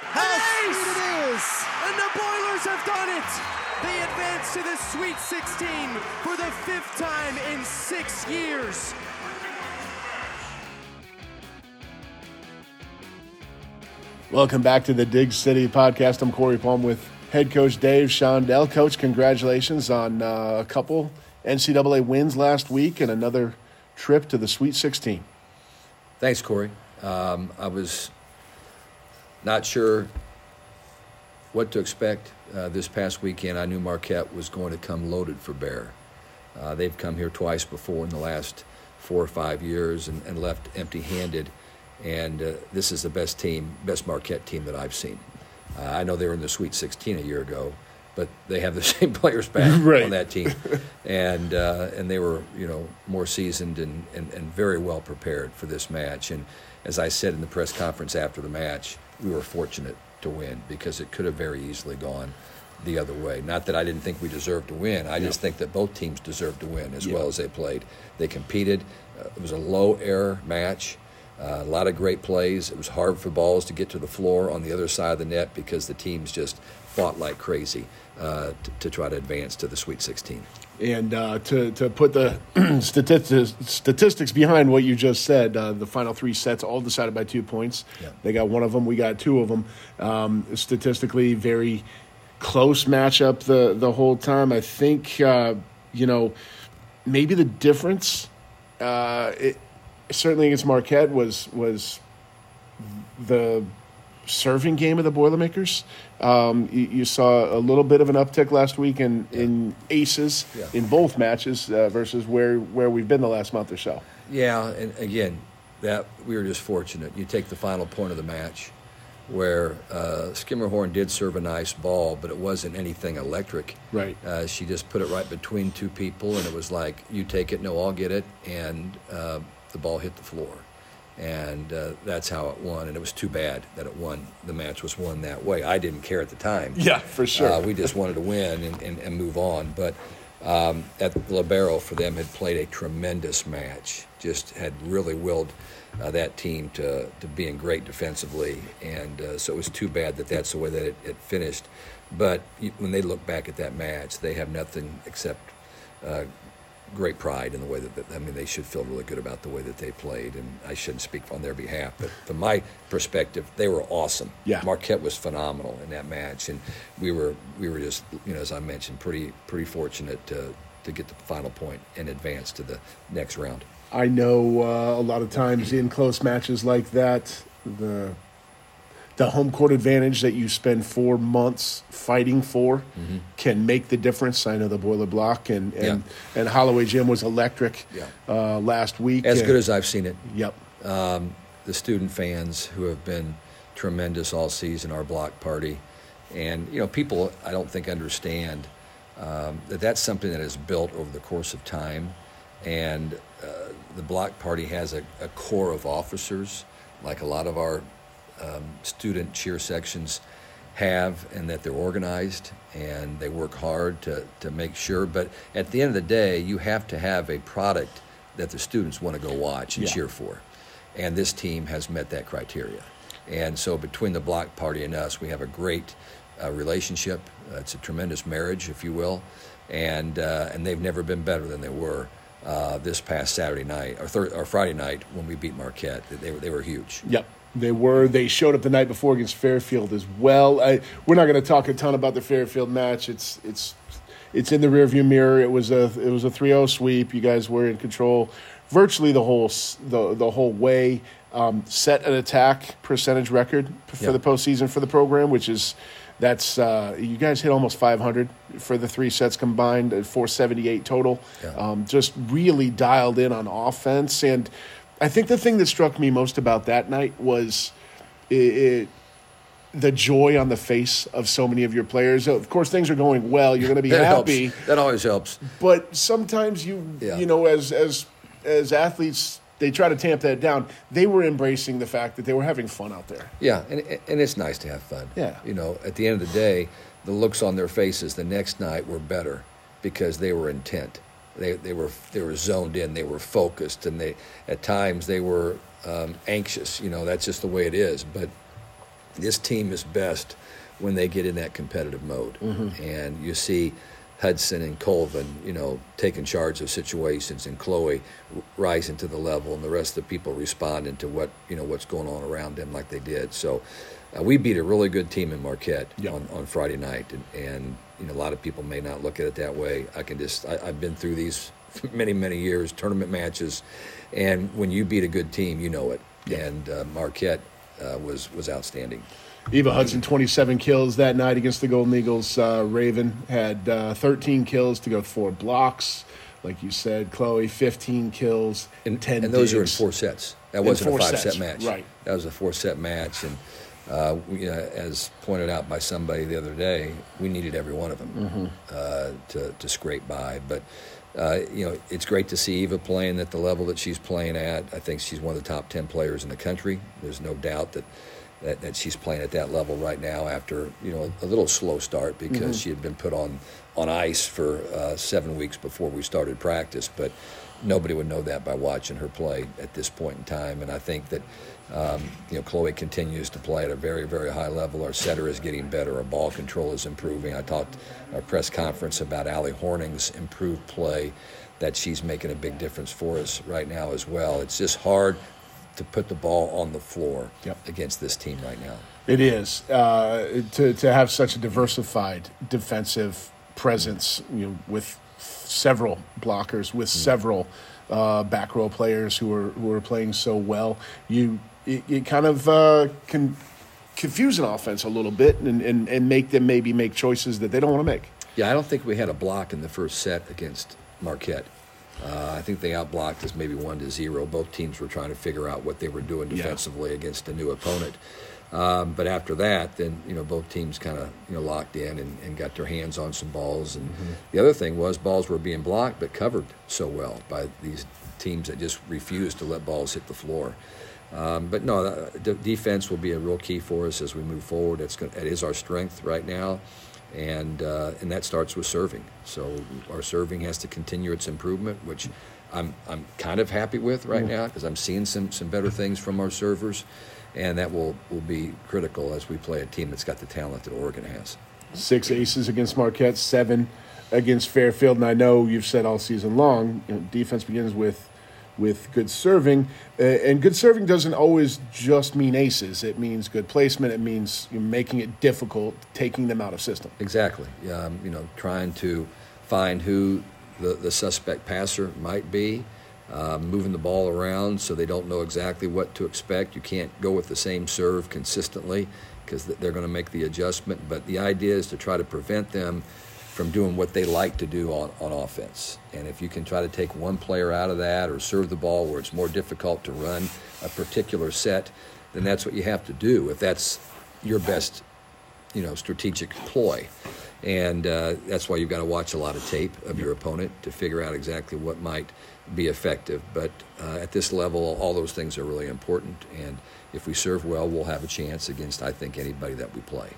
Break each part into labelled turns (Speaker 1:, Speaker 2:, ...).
Speaker 1: How sweet it is!
Speaker 2: And the Boilers have done it! They advance to the Sweet 16 for the fifth time in six years.
Speaker 3: Welcome back to the Dig City podcast. I'm Cory Palm with head coach Dave Shondell. Coach, congratulations on uh, a couple NCAA wins last week and another trip to the Sweet 16.
Speaker 4: Thanks, Cory. Um, I was not sure what to expect uh, this past weekend. I knew Marquette was going to come loaded for bear. Uh, they've come here twice before in the last four or five years and, and left empty handed. And uh, this is the best team, best Marquette team that I've seen. Uh, I know they were in the Sweet 16 a year ago, but they have the same players back
Speaker 3: Right.
Speaker 4: on that team, and uh, and they were you know more seasoned and, and, and very well prepared for this match. And as I said in the press conference after the match, we were fortunate to win because it could have very easily gone the other way. Not that I didn't think we deserved to win. I just think that both teams deserved to win as well as they played. They competed. Uh, it was a low error match. Uh, a lot of great plays. It was hard for balls to get to the floor on the other side of the net because the teams just fought like crazy uh, to, to try to advance to the Sweet 16.
Speaker 3: And uh, to, to put the statistics, statistics behind what you just said, uh, the final three sets all decided by two points.
Speaker 4: Yeah.
Speaker 3: They got one of them, we got two of them. Um, statistically, very close matchup the, the whole time. I think, uh, you know, maybe the difference, uh, it, certainly against Marquette, was, was the serving game of the Boilermakers. Um, you, you saw a little bit of an uptick last week in, in aces
Speaker 4: Yeah.
Speaker 3: in both matches uh, versus where, where we've been the last month or so.
Speaker 4: Yeah, and again, that we were just fortunate. You take the final point of the match, where uh, Schermerhorn did serve a nice ball, but it wasn't anything electric.
Speaker 3: Right.
Speaker 4: Uh, she just put it right between two people, and it was like, "You take it, no, I'll get it," and uh, the ball hit the floor, and uh, that's how it won. And it was too bad that it won. The match was won that way. I didn't care at the time.
Speaker 3: Yeah, for sure.
Speaker 4: Uh, we just wanted to win and, and, and move on. But um, at Libero for them had played a tremendous match. Just had really willed uh, that team to, to being great defensively, and uh, so it was too bad that that's the way that it, it finished. But when they look back at that match, they have nothing except uh, great pride in the way that, that I mean they should feel really good about the way that they played, and I shouldn't speak on their behalf, but from my perspective, they were awesome.
Speaker 3: Yeah.
Speaker 4: Marquette was phenomenal in that match, and we were we were just you know as I mentioned pretty pretty fortunate to to get the final point and advance to the next round.
Speaker 3: I know uh, a lot of times in close matches like that, the the home court advantage that you spend four months fighting for can make the difference. I know the boiler block and and, and Holloway Gym was electric
Speaker 4: Yeah.
Speaker 3: uh, last week.
Speaker 4: As
Speaker 3: And-
Speaker 4: good as I've seen it,
Speaker 3: yep.
Speaker 4: the student fans who have been tremendous all season, our block party, and you know people I don't think understand um, that that's something that is built over the course of time, and uh, the block party has a, a core of officers, like a lot of our um, student cheer sections have, and that they're organized and they work hard to, to make sure. But at the end of the day, you have to have a product that the students want to go watch and
Speaker 3: Yeah.
Speaker 4: cheer for. And this team has met that criteria. And so between the block party and us, we have a great uh, relationship. Uh, it's a tremendous marriage, if you will. And, uh, and they've never been better than they were uh, this past Saturday night or, thir- or Friday night when we beat Marquette. They were, they were huge.
Speaker 3: Yep. They were. They showed up the night before against Fairfield as well. I, we're not going to talk a ton about the Fairfield match. It's it's it's in the rearview mirror. It was a it was a 3-0 sweep. You guys were in control virtually the whole the the whole way. Um, set an attack percentage record for
Speaker 4: Yeah.
Speaker 3: the postseason for the program, which is that's uh, you guys hit almost 500 for the three sets combined, 478 total.
Speaker 4: Yeah.
Speaker 3: Um, just really dialed in on offense, and I think the thing that struck me most about that night was it, it, the joy on the face of so many of your players. Of course, things are going well. You're going to be
Speaker 4: That
Speaker 3: happy,
Speaker 4: helps. That always helps.
Speaker 3: but sometimes you
Speaker 4: Yeah.
Speaker 3: you know as as as athletes they try to tamp that down. They were embracing the fact that they were having fun out there.
Speaker 4: Yeah, and, and it's nice to have fun.
Speaker 3: Yeah.
Speaker 4: You know, at the end of the day, the looks on their faces the next night were better because they were intent. They, they were they were zoned in. They were focused, and they at times they were um, anxious. You know, that's just the way it is. But this team is best when they get in that competitive mode,
Speaker 3: Mm-hmm.
Speaker 4: and you see. Hudson and Colvin, you know, taking charge of situations, and Chloe rising to the level, and the rest of the people responding to what you know what's going on around them like they did. So, uh, we beat a really good team in Marquette
Speaker 3: Yeah.
Speaker 4: on, on Friday night, and, and you know a lot of people may not look at it that way. I can just I, I've been through these many many years, tournament matches, and when you beat a good team, you know it. And uh, Marquette uh, was was outstanding.
Speaker 3: Eva Hudson, 27 kills that night against the Golden Eagles. Uh, Raven had uh, 13 kills to go four blocks. Like you said, Chloe, 15 kills,
Speaker 4: And,
Speaker 3: 10
Speaker 4: and those are in four sets. That wasn't a five
Speaker 3: sets,
Speaker 4: set match.
Speaker 3: right.
Speaker 4: That was a four set match, and uh, we, uh, as pointed out by somebody the other day, we needed every one of them
Speaker 3: Mm-hmm.
Speaker 4: uh, to to scrape by. But uh, you know, it's great to see Eva playing at the level that she's playing at. I think she's one of the top ten players in the country. There's no doubt that. That, that she's playing at that level right now after you know a little slow start because
Speaker 3: Mm-hmm.
Speaker 4: she had been put on on ice for uh, seven weeks before we started practice, but nobody would know that by watching her play at this point in time. And I think that um, you know Chloe continues to play at a very very high level. Our setter is getting better. Our ball control is improving. I talked at our press conference about Allie Horning's improved play. That she's making a big difference for us right now as well. It's just hard to put the ball on the floor
Speaker 3: Yep.
Speaker 4: against this team right now.
Speaker 3: It is uh, to to have such a diversified defensive presence, you know, with several blockers, with several uh, back row players who are who are playing so well. You it, it kind of uh, can confuse an offense a little bit and, and and make them maybe make choices that they don't want to make.
Speaker 4: Yeah, I don't think we had a block in the first set against Marquette. Uh, I think they outblocked us maybe one to zero. Both teams were trying to figure out what they were doing
Speaker 3: Yeah.
Speaker 4: defensively against a new opponent. Um, but after that, then you know both teams kind of you know locked in and, and got their hands on some balls. And the other thing was balls were being blocked but covered so well by these teams that just refused to let balls hit the floor. Um, but no, de- defense will be a real key for us as we move forward. It's gonna, it is our strength right now, and uh, and that starts with serving. So our serving has to continue its improvement, which I'm I'm kind of happy with right now because I'm seeing some some better things from our servers, and that will will be critical as we play a team that's got the talent that Oregon has.
Speaker 3: Six aces against Marquette, seven against Fairfield, and I know you've said all season long, you know, defense begins with with good serving, uh, and good serving doesn't always just mean aces. It means good placement. It means making it difficult, taking them out of system.
Speaker 4: Exactly. Um, you know, trying to find who the, the suspect passer might be, uh, moving the ball around so they don't know exactly what to expect. You can't go with the same serve consistently because they're going to make the adjustment. But the idea is to try to prevent them from doing what they like to do on, on offense. And if you can try to take one player out of that or serve the ball where it's more difficult to run a particular set, then that's what you have to do if that's your best you know, strategic ploy. And uh, that's why you've got to watch a lot of tape of your opponent to figure out exactly what might be effective. But uh, at this level, all those things are really important. And if we serve well, we'll have a chance against, I think, anybody that we play.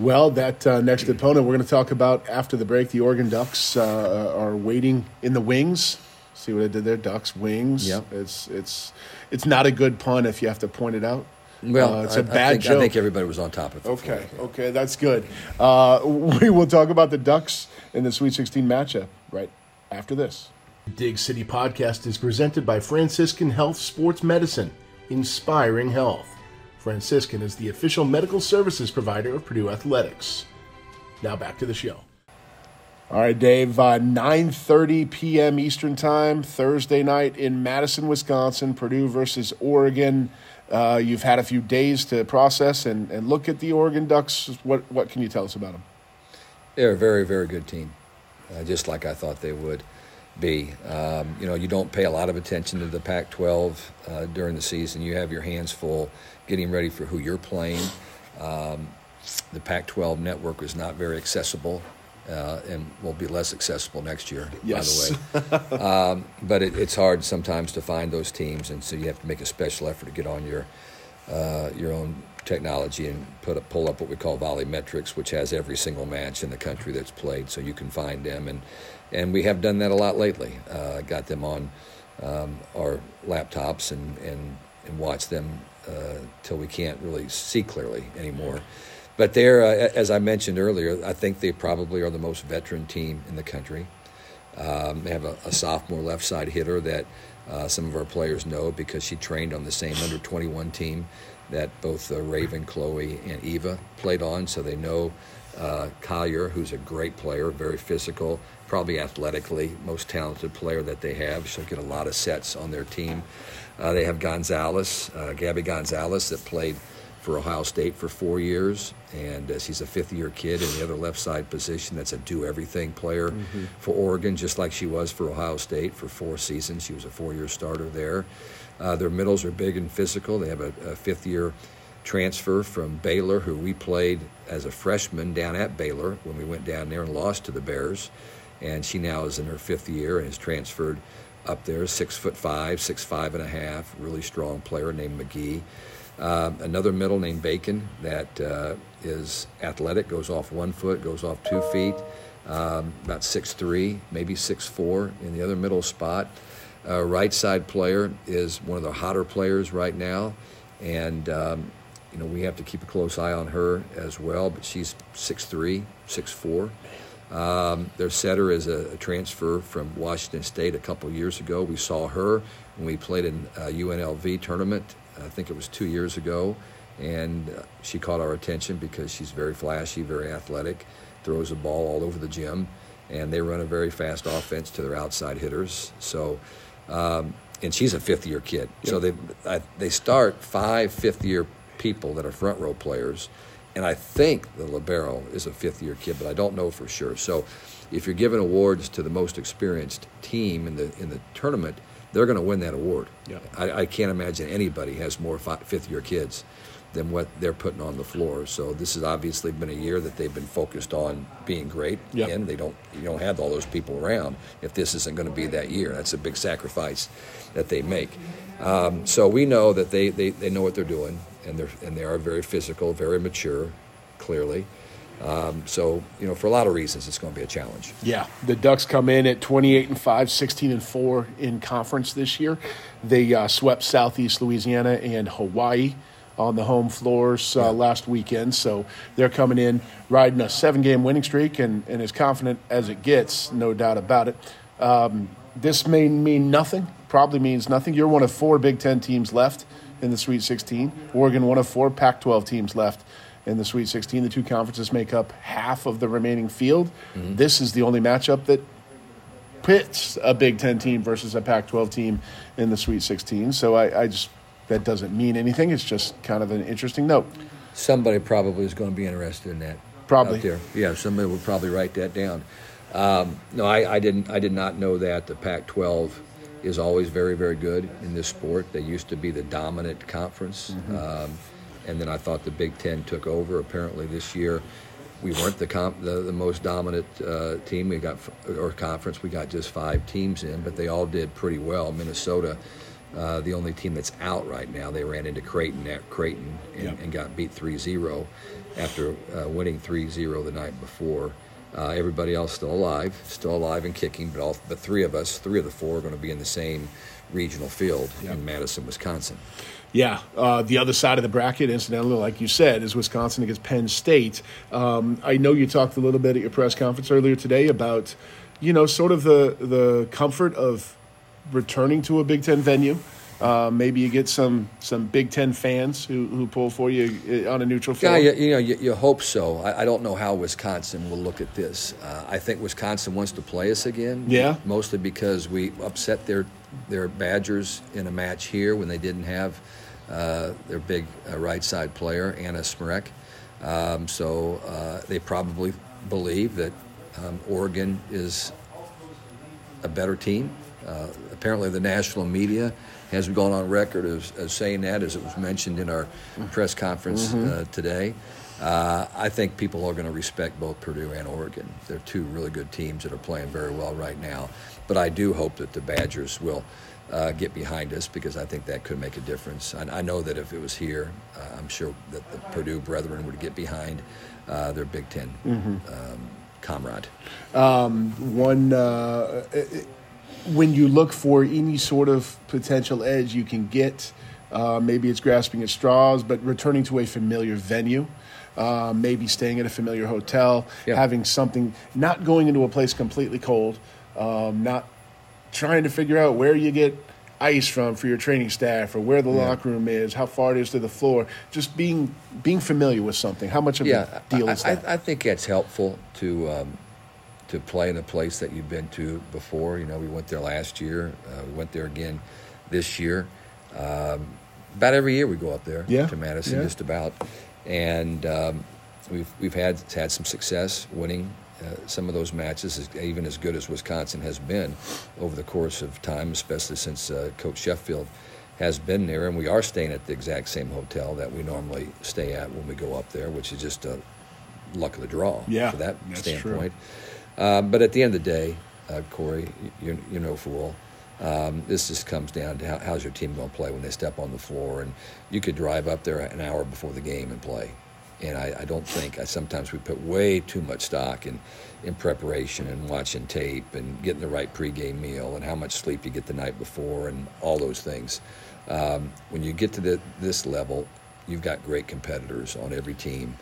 Speaker 3: Well, that uh, next opponent we're going to talk about after the break. The Oregon Ducks uh, are waiting in the wings. See what I did there? Ducks wings.
Speaker 4: Yep.
Speaker 3: It's it's it's not a good pun if you have to point it out.
Speaker 4: Well,
Speaker 3: Uh, it's
Speaker 4: I-
Speaker 3: a
Speaker 4: I
Speaker 3: bad
Speaker 4: think,
Speaker 3: joke.
Speaker 4: I think everybody was on top of it.
Speaker 3: Okay, okay, that's good. Uh, we will talk about the Ducks in the Sweet 16 matchup right after this. Dig City Podcast is presented by Franciscan Health Sports Medicine, inspiring health. Franciscan is the official medical services provider of Purdue Athletics. Now back to the show. All right, Dave. Uh, 9:30 p.m. Eastern Time, Thursday night in Madison, Wisconsin. Purdue versus Oregon. Uh, you've had a few days to process and, and look at the Oregon Ducks. What what can you tell us about them?
Speaker 4: They're a very, very good team, uh, just like I thought they would be. Um, you know, you don't pay a lot of attention to the Pac 12 uh, during the season. You have your hands full getting ready for who you're playing. Um, the Pac 12 network is not very accessible. Uh, and will be less accessible next year,
Speaker 3: Yes.
Speaker 4: by the way. um, but it, it's hard sometimes to find those teams, and so you have to make a special effort to get on your uh, your own technology and put pull up what we call VolleyMetrics, which has every single match in the country that's played, so you can find them. And and we have done that a lot lately. Uh, got them on um, our laptops and and and watch them uh, till we can't really see clearly anymore. But they're, uh, as I mentioned earlier, I think they probably are the most veteran team in the country. Um, they have a, a, sophomore left side hitter that uh, some of our players know because she trained on the same under 21 team that both uh, Raven, Chloe, and Eva played on, so they know uh, Colyer, who's a great player, very physical, probably athletically most talented player that they have. She'll get a lot of sets on their team. Uh, they have Gonzalez, uh, Gabby Gonzalez, that played for Ohio State for four years, and uh, she's a fifth-year kid in the other left side position. That's a do-everything player mm-hmm. for Oregon, just like she was for Ohio State for four seasons. She was a four-year starter there. Uh, their middles are big and physical. They have a, a fifth-year transfer from Baylor, who we played as a freshman down at Baylor when we went down there and lost to the Bears, and she now is in her fifth year and has transferred up there, six foot five, six five and a half, really strong player named McGee. Uh, another middle named Bacon that uh, is athletic, goes off one foot, goes off two feet, um, about six three, maybe six four in the other middle spot. Uh, right side player is one of the hotter players right now, and um, you know we have to keep a close eye on her as well. But she's six three, six four. Um, their setter is a, a, transfer from Washington State a couple years ago. We saw her when we played in a UNLV tournament I think it was two years ago, and uh, she caught our attention because she's very flashy, very athletic, throws the ball all over the gym, and they run a very fast offense to their outside hitters. So, um, and she's a fifth year kid. Yep. So they I, they start five fifth year people that are front row players, and I think the libero is a fifth year kid, but I don't know for sure. So, if you're giving awards to the most experienced team in the in the tournament they're going to win that award. Yeah. I, I, can't imagine anybody has more fifth year kids than what they're putting on the floor. So this has obviously been a year that they've been focused on being great. Yep. And they don't you don't have all those people around if this isn't going to be that year. That's a big sacrifice that they make. Um, so we know that they, they, they know what they're doing and they're and they are very physical, very mature, clearly. Um, so, you know, for a lot of reasons, it's going to be a challenge.
Speaker 3: Yeah. The Ducks come in at 28 and 5, 16 and 4 in conference this year. They uh, swept Southeast Louisiana and Hawaii on the home floors uh, yeah. last weekend. So they're coming in riding a seven game winning streak and, and as confident as it gets, no doubt about it. Um, this may mean nothing, probably means nothing. You're one of four Big Ten teams left in the Sweet 16. Oregon, one of four Pac 12 teams left in the Sweet 16. The two conferences make up half of the remaining field. Mm-hmm. This is the only matchup that pits a Big Ten team versus a Pac 12 team in the Sweet 16. So I, I, just, that doesn't mean anything. It's just kind of an interesting note.
Speaker 4: Somebody probably is going to be interested in that.
Speaker 3: Probably.
Speaker 4: there. Yeah, somebody would probably write that down. Um, no, I, I, didn't. I did not know that the Pac-12 is always very, very good in this sport. They used to be the dominant conference. Mm-hmm. Um, and then I thought the Big Ten took over. Apparently, this year we weren't the comp, the, the, most dominant uh, team. We got or conference. We got just five teams in, but they all did pretty well. Minnesota, uh, the only team that's out right now. They ran into Creighton at Creighton and, yep. and got beat 3-0 after uh, winning 3-0 the night before. Uh, everybody else still alive, still alive and kicking, but all the three of us, three of the four, are going to be in the same regional field in Madison, Wisconsin.
Speaker 3: Yeah, uh, the other side of the bracket, incidentally, like you said, is Wisconsin against Penn State. Um, I know you talked a little bit at your press conference earlier today about, you know, sort of the the comfort of returning to a Big Ten venue. Uh, maybe you get some some Big Ten fans who, who pull for you uh, on a neutral field.
Speaker 4: Yeah, you, you know, you, you, hope so. I, I, don't know how Wisconsin will look at this. Uh, I think Wisconsin wants to play us again.
Speaker 3: Yeah,
Speaker 4: mostly because we upset their their Badgers in a match here when they didn't have uh, their big uh, right side player, Anna Smrek. Um, so uh, they probably believe that um, Oregon is a better team. Uh, apparently, the national media has gone on record as, as, saying that, as it was mentioned in our press conference mm-hmm. Uh, today. Uh, I think people are going to respect both Purdue and Oregon. They're two really good teams that are playing very well right now. But I do hope that the Badgers will uh, get behind us because I think that could make a difference. I, I know that if it was here, uh, I'm sure that the Purdue brethren would get behind uh, their Big 10 mm-hmm. um, comrade.
Speaker 3: Um, one, uh, when you look for any sort of potential edge you can get Uh, maybe it's grasping at straws, but returning to a familiar venue. Uh, maybe staying at a familiar hotel,
Speaker 4: Yeah.
Speaker 3: having something, not going into a place completely cold, um, not trying to figure out where you get ice from for your training staff or where the locker room is, how far it is to the floor. Just being being familiar with something. How much of
Speaker 4: yeah,
Speaker 3: a deal
Speaker 4: I,
Speaker 3: is
Speaker 4: I,
Speaker 3: that?
Speaker 4: I think that's helpful to um, to play in a place that you've been to before. You know, we went there last year. Uh, we went there again this year. Um, about every year we go up there
Speaker 3: Yeah,
Speaker 4: to Madison,
Speaker 3: yeah.
Speaker 4: just about, and um, we've we've had had some success winning. Uh, some of those matches, as- even as good as Wisconsin has been over the course of time, especially since uh, Coach Sheffield has been there, and we are staying at the exact same hotel that we normally stay at when we go up there, which is just a luck of the draw
Speaker 3: Yeah,
Speaker 4: for that
Speaker 3: standpoint. true.
Speaker 4: Uh, but at the end of the day, uh, Cory, you, you're no fool. Um, this just comes down to how, how's your team going to play when they step on the floor, and you could drive up there an hour before the game and play. And I, I don't think I sometimes we put way too much stock in in preparation and watching tape and getting the right pregame meal and how much sleep you get the night before and all those things. Um, when you get to the, this level, you've got great competitors on every team,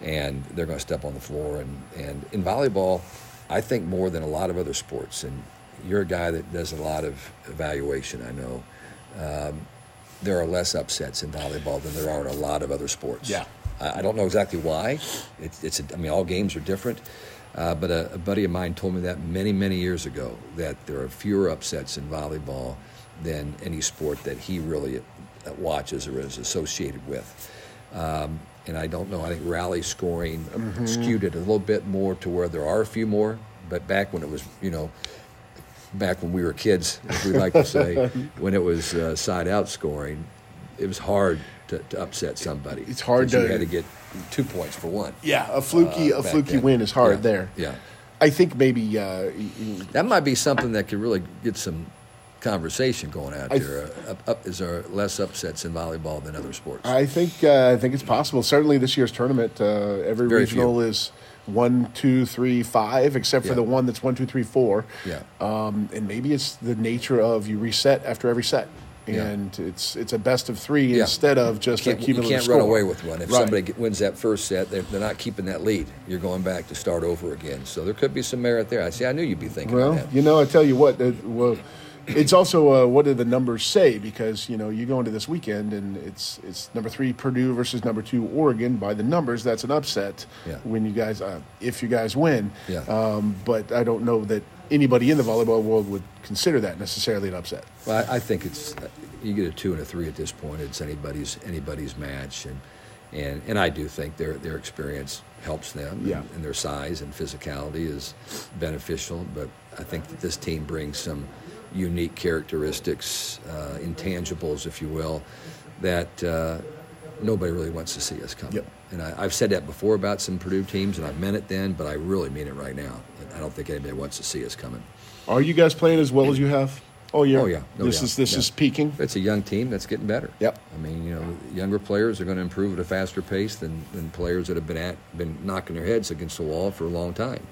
Speaker 4: and they're going to step on the floor. And, and in volleyball, I think more than a lot of other sports, and you're a guy that does a lot of evaluation, I know. Um, there are less upsets in volleyball than there are in a lot of other sports.
Speaker 3: Yeah.
Speaker 4: I I don't know exactly why. It's, it's a, I mean, all games are different. Uh, but a, a buddy of mine told me that many, many years ago that there are fewer upsets in volleyball than any sport that he really uh, watches or is associated with. Um, and I don't know. I think rally scoring skewed it a little bit more to where there are a few more. But back when it was, you know, back when we were kids, as we like to say, when it was uh, side out scoring, it was hard to, to upset somebody.
Speaker 3: It's hard
Speaker 4: 'Cause You
Speaker 3: to-
Speaker 4: had to get two points for one.
Speaker 3: yeah, a fluky
Speaker 4: uh,
Speaker 3: a fluky
Speaker 4: then.
Speaker 3: win is hard
Speaker 4: Yeah,
Speaker 3: there.
Speaker 4: Yeah.
Speaker 3: I think maybe uh,
Speaker 4: That might be something that could really get some conversation going out there. Uh, up, up, is there less upsets in volleyball than other sports?
Speaker 3: I think uh, I think it's possible. Certainly, this year's tournament, uh, every
Speaker 4: Very
Speaker 3: regional
Speaker 4: few.
Speaker 3: is one, two, three, five, except for
Speaker 4: Yeah.
Speaker 3: the one that's one, two, three, four.
Speaker 4: Yeah.
Speaker 3: Um, and maybe it's the nature of you reset after every set,
Speaker 4: Yeah.
Speaker 3: and it's it's a best of three
Speaker 4: Yeah.
Speaker 3: instead of just a
Speaker 4: can't, you
Speaker 3: cumulative
Speaker 4: can't
Speaker 3: score.
Speaker 4: run away with one. If
Speaker 3: Right.
Speaker 4: somebody wins that first set, they're, they're not keeping that lead. You're going back to start over again. So there could be some merit there. I see. I knew you'd be thinking
Speaker 3: Well, you know, I tell you what. Uh, well, it's also uh, what do the numbers say? Because you know, you go into this weekend and it's it's number three Purdue versus number two Oregon. By the numbers, that's an upset.
Speaker 4: Yeah.
Speaker 3: When you guys, uh, if you guys win.
Speaker 4: Yeah.
Speaker 3: Um, but I don't know that anybody in the volleyball world would consider that necessarily an upset.
Speaker 4: Well, I, I think it's you get a two and a three at this point. It's anybody's anybody's match, and and and I do think their their experience helps them.
Speaker 3: Yeah.
Speaker 4: And, and their size and physicality is beneficial. But I think that this team brings some unique characteristics, uh, intangibles, if you will, that. Uh, Nobody really wants to see us come.
Speaker 3: Yep.
Speaker 4: And I, I've said that before about some Purdue teams, and I meant it then, but I really mean it right now. I don't think anybody wants to see us coming.
Speaker 3: Are you guys playing as well as you have Oh yeah,
Speaker 4: Oh, yeah. No
Speaker 3: this
Speaker 4: doubt.
Speaker 3: is this
Speaker 4: Yeah.
Speaker 3: is peaking.
Speaker 4: It's a young team that's getting better.
Speaker 3: Yep.
Speaker 4: I mean, you know, younger players are going to improve at a faster pace than, than players that have been at been knocking their heads against the wall for a long time.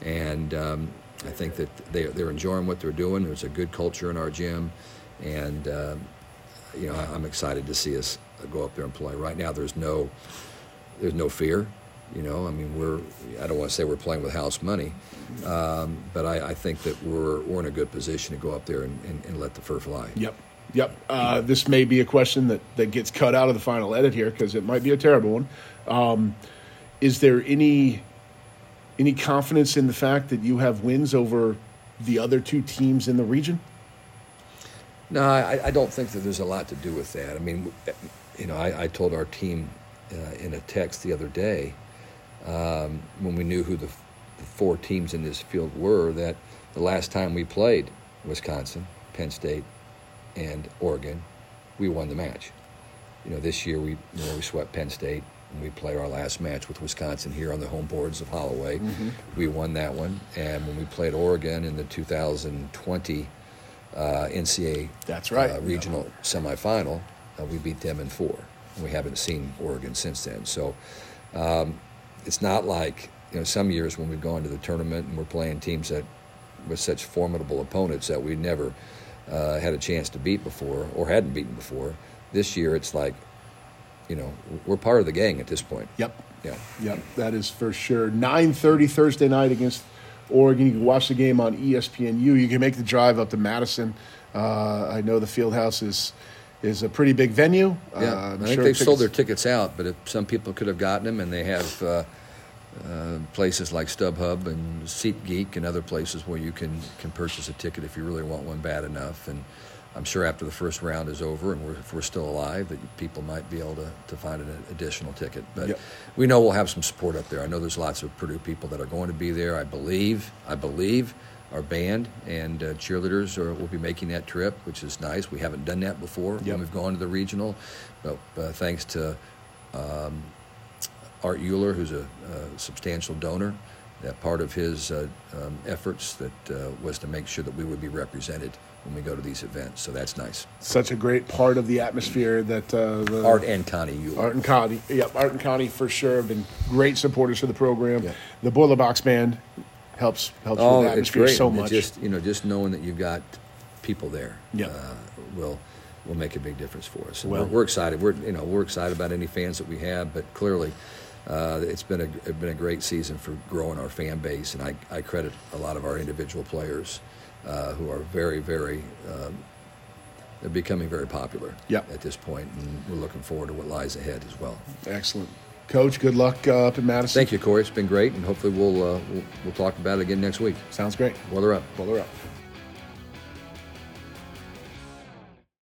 Speaker 4: And um, I think that they, they're enjoying what they're doing. There's a good culture in our gym, and um, you know, I, I'm excited to see us go up there and play. Right now, there's no there's no fear. You know, I mean, we're I don't want to say we're playing with house money, um, but I, I think that we're we're in a good position to go up there and, and, and let the fur fly.
Speaker 3: Yep. Yep. Uh, this may be a question that, that gets cut out of the final edit here because it might be a terrible one. Um, is there any any confidence in the fact that you have wins over the other two teams in the region?
Speaker 4: No, I, I don't think that there's a lot to do with that. I mean, you know, I, I told our team uh, in a text the other day um, when we knew who the, the four teams in this field were that the last time we played Wisconsin, Penn State, and Oregon, we won the match. You know, this year we you know we swept Penn State we played our last match with Wisconsin here on the home boards of Holloway. We won that one, and when we played Oregon in the 2020 uh, NCAA
Speaker 3: That's right.
Speaker 4: uh, regional semifinal, uh, we beat them in four. We haven't seen Oregon since then. So um, it's not like you know some years when we've gone to the tournament and we're playing teams that with such formidable opponents that we never uh, had a chance to beat before or hadn't beaten before. This year, it's like, you know, we're part of the gang at this point.
Speaker 3: Yep.
Speaker 4: Yeah.
Speaker 3: Yep, that is for sure. 9:30 Thursday night against Oregon. You can watch the game on ESPNU. You can make the drive up to Madison. Uh, I know the Fieldhouse is is a pretty big venue.
Speaker 4: Yeah,
Speaker 3: Uh, I'm
Speaker 4: I think
Speaker 3: sure
Speaker 4: they've sold their
Speaker 3: tickets-
Speaker 4: tickets out, but if some people could have gotten them, and they have uh, uh, places like StubHub and SeatGeek and other places where you can can purchase a ticket if you really want one bad enough. And I'm sure after the first round is over, and we're, if we're still alive, that people might be able to, to find an additional ticket. But
Speaker 3: Yep.
Speaker 4: we know we'll have some support up there. I know there's lots of Purdue people that are going to be there. I believe, I believe. Our band and uh, cheerleaders are, will be making that trip, which is nice. We haven't done that before
Speaker 3: Yep.
Speaker 4: when we've gone to the regional, but uh, thanks to um, Art Euler, who's a, a substantial donor, that part of his uh, um, efforts that uh, was to make sure that we would be represented when we go to these events. So that's nice.
Speaker 3: Such a great part of the atmosphere that uh, the
Speaker 4: Art and Connie Euler.
Speaker 3: Art and Connie, yep, Art and Connie for sure have been great supporters for the program.
Speaker 4: Yeah.
Speaker 3: The Boiler Box Band helps helps
Speaker 4: Oh,
Speaker 3: with the
Speaker 4: it's
Speaker 3: atmosphere
Speaker 4: great.
Speaker 3: so much.
Speaker 4: Just you know, just knowing that you've got people there,
Speaker 3: Yeah.
Speaker 4: uh, will will make a big difference for us. And
Speaker 3: Well-
Speaker 4: we're, we're excited. We're you know we're excited about any fans that we have, but clearly. Uh, it's been a it's been a great season for growing our fan base, and I, I credit a lot of our individual players uh, who are very very um, they're becoming very popular
Speaker 3: Yep.
Speaker 4: at this point, and we're looking forward to what lies ahead as well.
Speaker 3: Excellent, Coach. Good luck uh, up in Madison.
Speaker 4: Thank you, Cory. It's been great, and hopefully we'll uh, we'll, we'll talk about it again next week.
Speaker 3: Sounds great.
Speaker 4: Weather up.
Speaker 3: Boiler up.